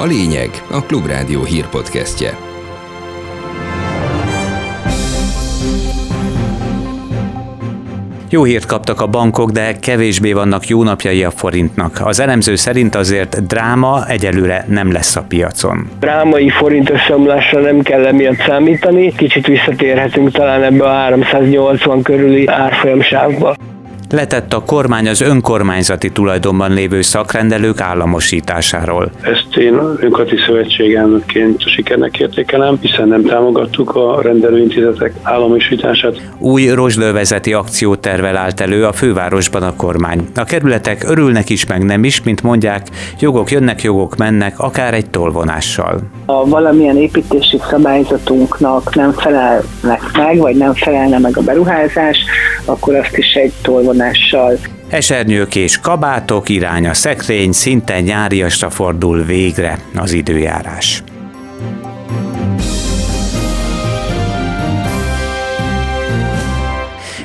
A lényeg a Klubrádió hírpodcastje. Jó hírt kaptak a bankok, de kevésbé vannak jó napjai a forintnak. Az elemző szerint azért dráma egyelőre nem lesz a piacon. Drámai forint összeomlásra nem kell emiatt számítani, kicsit visszatérhetünk talán ebbe a 380 körüli árfolyamsávba letett a kormány az önkormányzati tulajdonban lévő szakrendelők államosításáról. Ezt én önkormányzati szövetségelnökként sikernek értékelem, hiszen nem támogattuk a rendelőintézetek államosítását. Új rozslővezeti akciótervel állt elő a fővárosban a kormány. A kerületek örülnek is, meg nem is, mint mondják, jogok jönnek, jogok mennek, akár egy tolvonással. Ha valamilyen építési szabályzatunknak nem felelnek meg, vagy nem felelne meg a beruházás, akkor azt is egy tolvonás vonással. Esernyők és kabátok irány a szekrény, szinte nyáriasra fordul végre az időjárás.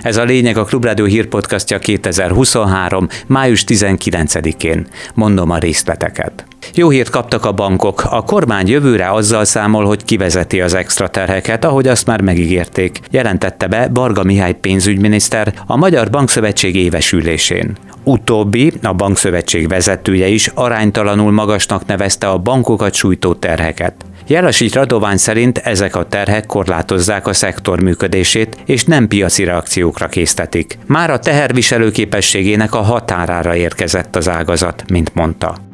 Ez a lényeg a Klubrádió hírpodcastja 2023. május 19-én. Mondom a részleteket. Jó hírt kaptak a bankok. A kormány jövőre azzal számol, hogy kivezeti az extra terheket, ahogy azt már megígérték, jelentette be Barga Mihály pénzügyminiszter a Magyar Bankszövetség évesülésén. Utóbbi, a bankszövetség vezetője is aránytalanul magasnak nevezte a bankokat sújtó terheket. Jelasi Radovány szerint ezek a terhek korlátozzák a szektor működését, és nem piaci reakciókra késztetik. Már a teherviselő képességének a határára érkezett az ágazat, mint mondta.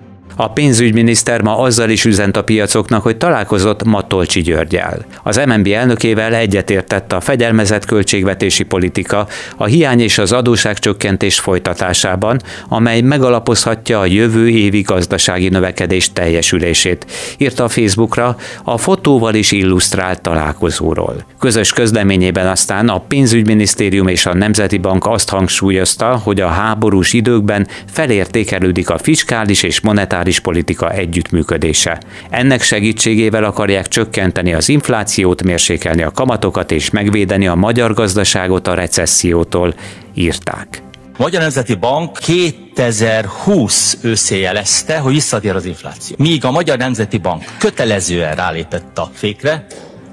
A pénzügyminiszter ma azzal is üzent a piacoknak, hogy találkozott Matolcsi Györgyel. Az MNB elnökével egyetértett a fegyelmezett költségvetési politika a hiány és az adóságcsökkentés folytatásában, amely megalapozhatja a jövő évi gazdasági növekedés teljesülését, írta a Facebookra a fotóval is illusztrált találkozóról. Közös közleményében aztán a pénzügyminisztérium és a Nemzeti Bank azt hangsúlyozta, hogy a háborús időkben felértékelődik a fiskális és monetáris politika együttműködése. Ennek segítségével akarják csökkenteni az inflációt, mérsékelni a kamatokat és megvédeni a magyar gazdaságot a recessziótól, írták. Magyar Nemzeti Bank 2020 őszén jelezte, hogy visszatér az infláció. Míg a Magyar Nemzeti Bank kötelezően rálépett a fékre,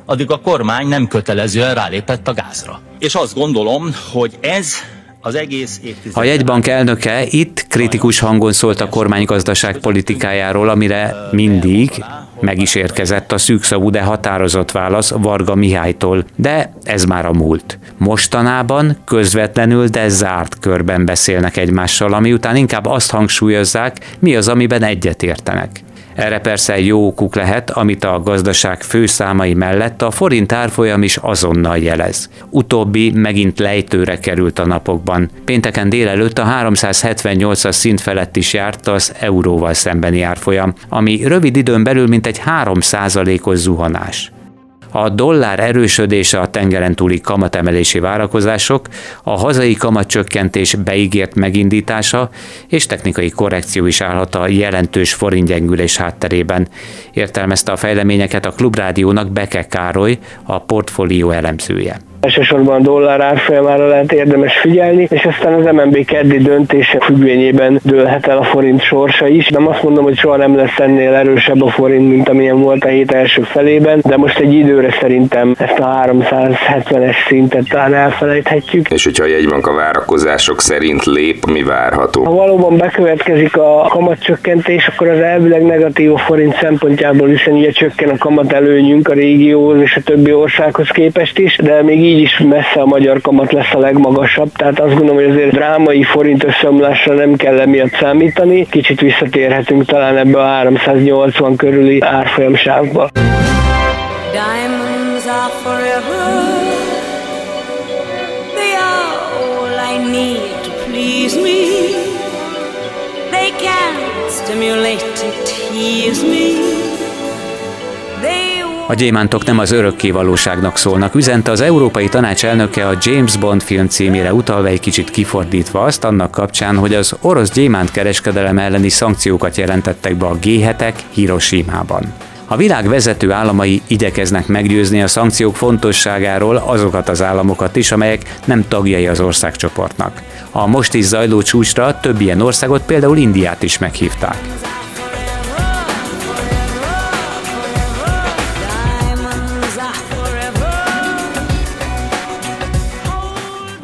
addig a kormány nem kötelezően rálépett a gázra. És azt gondolom, hogy ez az egész A jegybank elnöke itt kritikus hangon szólt a kormány gazdaságpolitikájáról, amire mindig meg is érkezett a szűkszavú, de határozott válasz Varga Mihálytól, de ez már a múlt. Mostanában közvetlenül, de zárt körben beszélnek egymással, ami után inkább azt hangsúlyozzák, mi az, amiben egyetértenek. Erre persze jó okuk lehet, amit a gazdaság főszámai mellett a forint árfolyam is azonnal jelez. Utóbbi megint lejtőre került a napokban. Pénteken délelőtt a 378-as szint felett is járt az euróval szembeni árfolyam, ami rövid időn belül mintegy 3% os zuhanás. A dollár erősödése a tengeren túli kamatemelési várakozások, a hazai kamatcsökkentés beígért megindítása és technikai korrekció is állhat a jelentős forintgyengülés hátterében, értelmezte a fejleményeket a Klubrádiónak Beke Károly, a portfólió elemzője. Elsősorban a dollár árfolyamára lehet érdemes figyelni, és aztán az MNB keddi döntése függvényében dőlhet el a forint sorsa is. Nem azt mondom, hogy soha nem lesz ennél erősebb a forint, mint amilyen volt a hét első felében, de most egy időre szerintem ezt a 370-es szintet talán elfelejthetjük. És hogyha a jegybank a várakozások szerint lép, mi várható? Ha valóban bekövetkezik a kamatcsökkentés, akkor az elvileg negatív a forint szempontjából, hiszen ugye csökken a kamat előnyünk a régióhoz és a többi országhoz képest is, de még így is messze a magyar kamat lesz a legmagasabb, tehát azt gondolom, hogy azért drámai forint összeomlásra nem kell emiatt számítani, kicsit visszatérhetünk talán ebbe a 380 körüli. Diamonds all I need to tease me. A gyémántok nem az örökké valóságnak szólnak, üzente az Európai Tanács elnöke a James Bond film címére utalva egy kicsit kifordítva azt annak kapcsán, hogy az orosz gyémánt kereskedelem elleni szankciókat jelentettek be a G7-ek Hiroshima-ban. A világ vezető államai igyekeznek meggyőzni a szankciók fontosságáról azokat az államokat is, amelyek nem tagjai az országcsoportnak. A most is zajló csúcsra több ilyen országot, például Indiát is meghívták.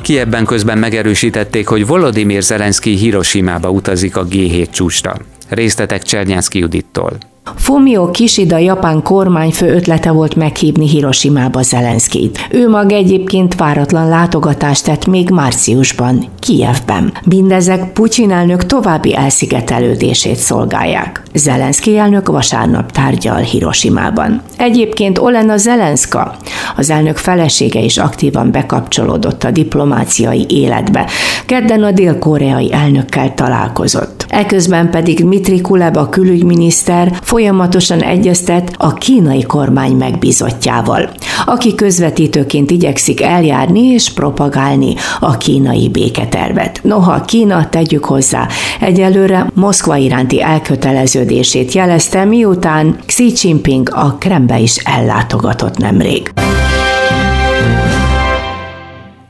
Kiebben közben megerősítették, hogy Volodymyr Zelenszky Hiroshima-ba utazik a G7 csúcsra. Részletek Csernyánszki Judittól. Fumio Kishida japán kormányfő ötlete volt meghívni Hiroshimába Zelenszkit. Ő maga egyébként váratlan látogatást tett még márciusban, Kijevben. Mindezek Putyin elnök további elszigetelődését szolgálják. Zelenszki elnök vasárnap tárgyal Hiroshimában. Egyébként Olena Zelenska, az elnök felesége is aktívan bekapcsolódott a diplomáciai életbe. Kedden a dél-koreai elnökkel találkozott. Eközben pedig Mitri Kuleba külügyminiszter folyamatosan egyeztet a kínai kormány megbízottjával, aki közvetítőként igyekszik eljárni és propagálni a kínai béketervet. Noha Kína, tegyük hozzá, egyelőre Moszkva iránti elköteleződését jelezte, miután Xi Jinping a Krembe is ellátogatott nemrég.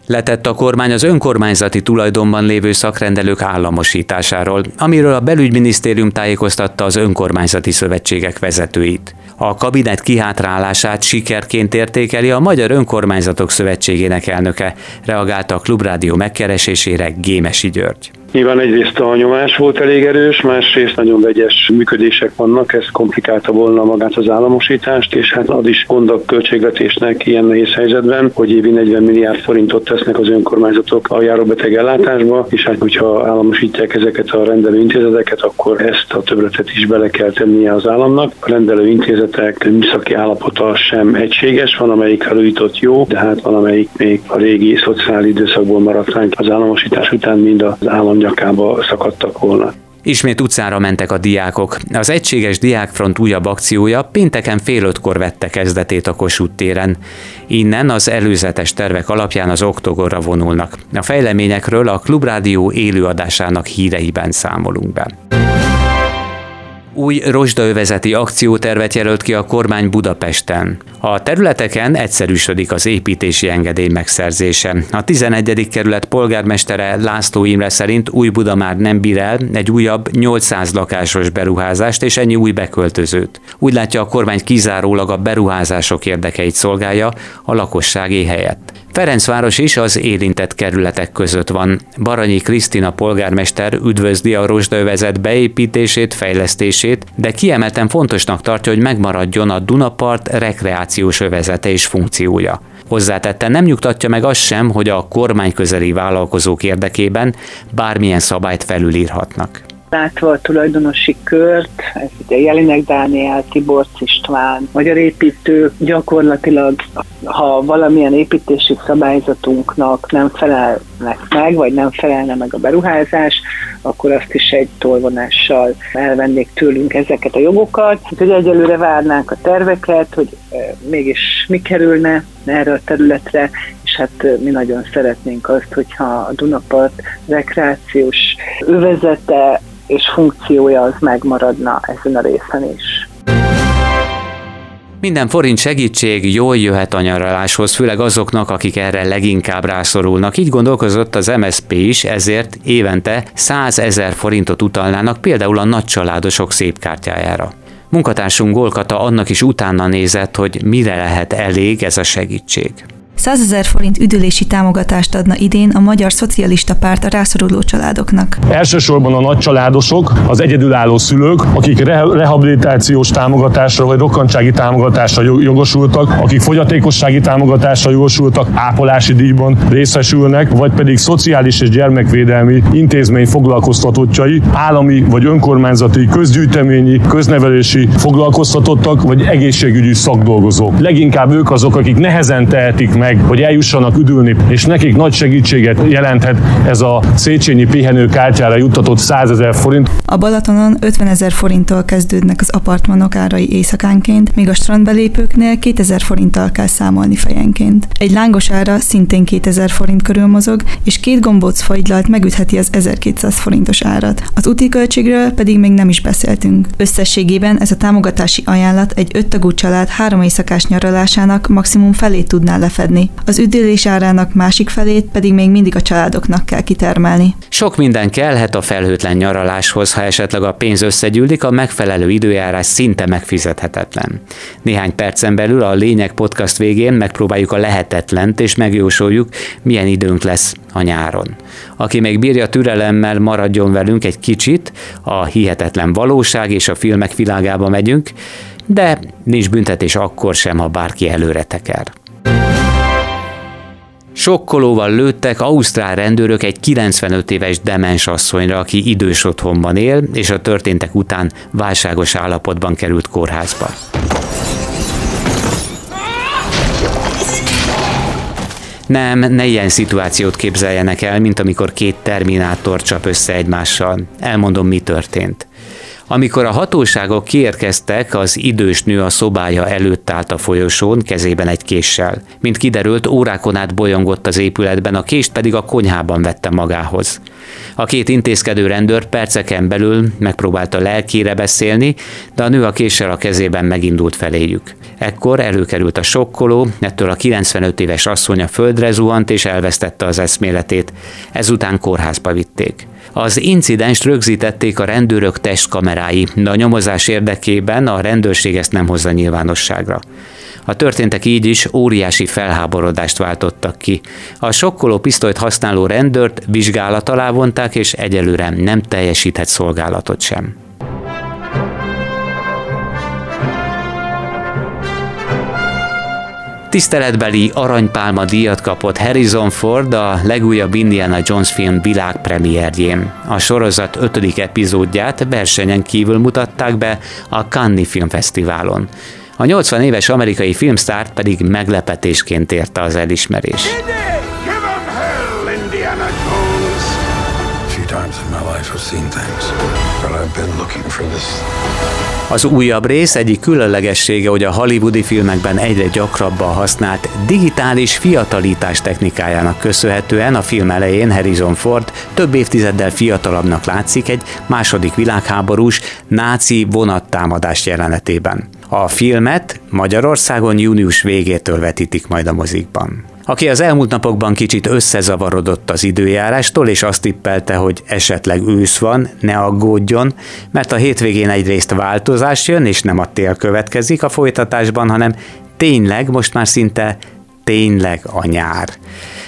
Letett a kormány az önkormányzati tulajdonban lévő szakrendelők államosításáról, amiről a belügyminisztérium tájékoztatta az önkormányzati szövetségek vezetőit. A kabinet kihátrálását sikerként értékeli a Magyar Önkormányzatok Szövetségének elnöke, reagálta a Klubrádió megkeresésére Gémesi György. Nyilván egyrészt a nyomás volt elég erős, másrészt nagyon vegyes működések vannak, ez komplikálta volna magát az államosítást, és hát ad is gond a költségvetésnek ilyen nehéz helyzetben, hogy évi 40 milliárd forintot tesznek az önkormányzatok a járóbeteg ellátásba, és hát hogyha államosítják ezeket a rendelő intézeteket, akkor ezt a többletet is bele kell tennie az államnak. A rendelő intézetek műszaki állapota sem egységes, van amelyik felújított jó, de hát van amelyik még a régi szociális időszakból maradt ránk az államosítás után mind az állam nyakába szakadtak volna. Ismét utcára mentek a diákok. Az Egységes Diákfront újabb akciója pénteken fél ötkor vette kezdetét a Kossuth téren. Innen az előzetes tervek alapján az oktogorra vonulnak. A fejleményekről a Klubrádió élőadásának híreiben számolunk be. Új rozsdaövezeti akciótervet jelölt ki a kormány Budapesten. A területeken egyszerűsödik az építési engedély megszerzése. A 11. kerület polgármestere László Imre szerint új Buda már nem bír el egy újabb 800 lakásos beruházást és ennyi új beköltözőt. Úgy látja a kormány kizárólag a beruházások érdekeit szolgálja a lakosságé helyett. Ferencváros is az érintett kerületek között van. Baranyi Krisztina polgármester üdvözli a rozsdaövezet beépítését, fejlesztését, de kiemelten fontosnak tartja, hogy megmaradjon a Dunapart rekreációs övezete és funkciója. Hozzátette, nem nyugtatja meg az sem, hogy a kormány közeli vállalkozók érdekében bármilyen szabályt felülírhatnak látva a tulajdonosi kört, ez ugye Jelinek Dániel, Tibor István, magyar építő, gyakorlatilag ha valamilyen építési szabályzatunknak nem felelnek meg, vagy nem felelne meg a beruházás, akkor azt is egy tolvonással elvennék tőlünk ezeket a jogokat. Úgyhogy egyelőre várnánk a terveket, hogy mégis mi kerülne erre a területre, és hát mi nagyon szeretnénk azt, hogyha a Dunapart rekreációs övezete és funkciója az megmaradna ezen a részen is. Minden forint segítség jól jöhet a nyaraláshoz, főleg azoknak, akik erre leginkább rászorulnak. Így gondolkozott az MSP is, ezért évente 100 ezer forintot utalnának például a nagycsaládosok szépkártyájára. Munkatársunk Golkata annak is utána nézett, hogy mire lehet elég ez a segítség. 100 ezer forint üdülési támogatást adna idén a Magyar Szocialista Párt a rászoruló családoknak. Elsősorban a nagycsaládosok, az egyedülálló szülők, akik rehabilitációs támogatásra vagy rokkantsági támogatásra jogosultak, akik fogyatékossági támogatásra jogosultak, ápolási díjban részesülnek, vagy pedig szociális és gyermekvédelmi intézmény foglalkoztatottjai, állami vagy önkormányzati, közgyűjteményi, köznevelési foglalkoztatottak, vagy egészségügyi szakdolgozók. Leginkább ők azok, akik nehezen tehetik meg meg, hogy eljussanak üdülni, és nekik nagy segítséget jelenthet ez a Széchenyi pihenőkártyára juttatott 100 ezer forint. A Balatonon 50 ezer forinttól kezdődnek az apartmanok árai éjszakánként, míg a strandbelépőknél 2000 forinttal kell számolni fejenként. Egy lángos ára szintén 2000 forint körül mozog, és két gombóc fagylalt megütheti az 1200 forintos árat. Az úti költségről pedig még nem is beszéltünk. Összességében ez a támogatási ajánlat egy öttagú család három éjszakás nyaralásának maximum felét tudná lefedni adni. Az üdülés árának másik felét pedig még mindig a családoknak kell kitermelni. Sok minden kellhet a felhőtlen nyaraláshoz, ha esetleg a pénz összegyűlik, a megfelelő időjárás szinte megfizethetetlen. Néhány percen belül a Lényeg podcast végén megpróbáljuk a lehetetlent, és megjósoljuk, milyen időnk lesz a nyáron. Aki még bírja türelemmel, maradjon velünk egy kicsit, a hihetetlen valóság és a filmek világába megyünk, de nincs büntetés akkor sem, ha bárki előre teker. Sokkolóval lőttek ausztrál rendőrök egy 95 éves demens asszonyra, aki idős otthonban él, és a történtek után válságos állapotban került kórházba. Nem, ne ilyen szituációt képzeljenek el, mint amikor két terminátor csap össze egymással. Elmondom, mi történt. Amikor a hatóságok kiérkeztek, az idős nő a szobája előtt állt a folyosón, kezében egy késsel. Mint kiderült, órákon át bolyongott az épületben, a kést pedig a konyhában vette magához. A két intézkedő rendőr perceken belül megpróbálta lelkére beszélni, de a nő a késsel a kezében megindult feléjük. Ekkor előkerült a sokkoló, ettől a 95 éves asszony a földre zuhant és elvesztette az eszméletét. Ezután kórházba vitték. Az incidenst rögzítették a rendőrök testkamerái, de a nyomozás érdekében a rendőrség ezt nem hozza nyilvánosságra. A történtek így is óriási felháborodást váltottak ki. A sokkoló pisztolyt használó rendőrt vizsgálat alá vonták, és egyelőre nem teljesíthet szolgálatot sem. Tiszteletbeli aranypálma díjat kapott Harrison Ford a legújabb Indiana Jones film világpremierjén. A sorozat ötödik epizódját versenyen kívül mutatták be a Cannes Filmfesztiválon. A 80 éves amerikai filmstárt pedig meglepetésként érte az elismerés. Az újabb rész egyik különlegessége, hogy a hollywoodi filmekben egyre gyakrabban használt digitális fiatalítás technikájának köszönhetően a film elején Harrison Ford több évtizeddel fiatalabbnak látszik egy második világháborús náci vonattámadás jelenetében. A filmet Magyarországon június végétől vetítik majd a mozikban aki az elmúlt napokban kicsit összezavarodott az időjárástól, és azt tippelte, hogy esetleg ősz van, ne aggódjon, mert a hétvégén egyrészt változás jön, és nem a tél következik a folytatásban, hanem tényleg, most már szinte tényleg a nyár.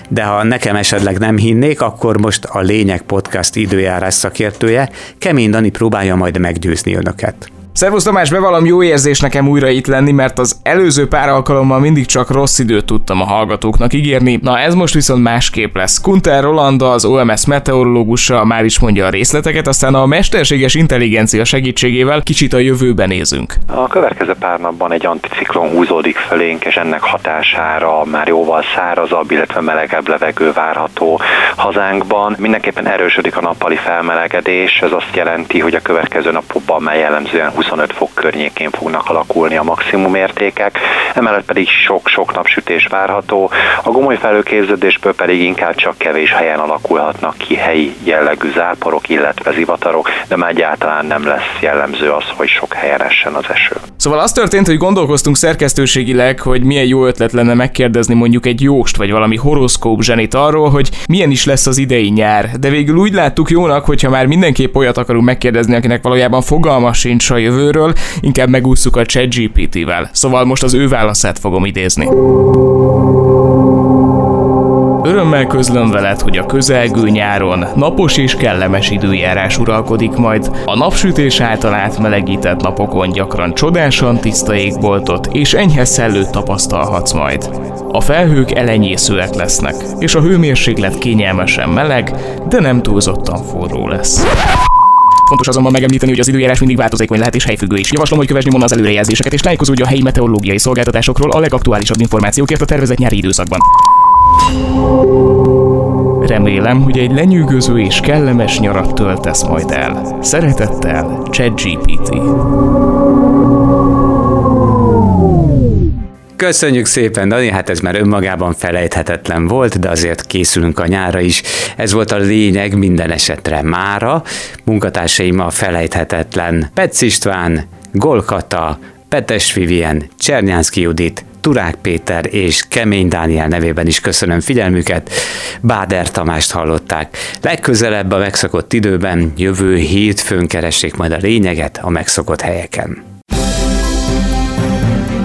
De ha nekem esetleg nem hinnék, akkor most a Lényeg Podcast időjárás szakértője Kemény Dani próbálja majd meggyőzni önöket. Szervusz Tamás, bevallom jó érzés nekem újra itt lenni, mert az előző pár alkalommal mindig csak rossz időt tudtam a hallgatóknak ígérni. Na ez most viszont másképp lesz. Kunter Roland az OMS meteorológusa már is mondja a részleteket, aztán a mesterséges intelligencia segítségével kicsit a jövőben nézünk. A következő pár napban egy anticiklon húzódik felénk, és ennek hatására már jóval szárazabb, illetve melegebb levegő várható hazánkban. Mindenképpen erősödik a nappali felmelegedés, ez azt jelenti, hogy a következő napokban, mely jellemzően 25 fok környékén fognak alakulni a maximum értékek, emellett pedig sok-sok napsütés várható, a gomoly felőképződésből pedig inkább csak kevés helyen alakulhatnak ki helyi jellegű záporok, illetve zivatarok, de már egyáltalán nem lesz jellemző az, hogy sok helyen essen az eső. Szóval az történt, hogy gondolkoztunk szerkesztőségileg, hogy milyen jó ötlet lenne megkérdezni mondjuk egy jóst vagy valami horoszkóp zsenit arról, hogy milyen is lesz az idei nyár. De végül úgy láttuk jónak, hogyha már mindenképp olyat akarunk megkérdezni, akinek valójában fogalma sincs a jövőről, inkább megúszuk a ChatGPT-vel. Szóval most az ő válaszát fogom idézni. Örömmel közlöm veled, hogy a közelgő nyáron napos és kellemes időjárás uralkodik majd. A napsütés által átmelegített napokon gyakran csodásan tiszta égboltot és enyhe szellőt tapasztalhatsz majd. A felhők elenyészőek lesznek, és a hőmérséklet kényelmesen meleg, de nem túlzottan forró lesz. Fontos azonban megemlíteni, hogy az időjárás mindig változékony lehet és helyfüggő is. Javaslom, hogy kövesd nyomon az előrejelzéseket és tájékozódj a helyi meteorológiai szolgáltatásokról a legaktuálisabb információkért a tervezett nyári időszakban. Remélem, hogy egy lenyűgöző és kellemes nyarat töltesz majd el. Szeretettel, ChatGPT. Köszönjük szépen, Dani, hát ez már önmagában felejthetetlen volt, de azért készülünk a nyára is. Ez volt a lényeg minden esetre mára. Munkatársaim a felejthetetlen Petsz István, Golkata, Petes Vivien, Csernyánszki Judit, Turák Péter és Kemény Dániel nevében is köszönöm figyelmüket. Báder Tamást hallották. Legközelebb a megszokott időben, jövő hétfőn keressék majd a lényeget a megszokott helyeken.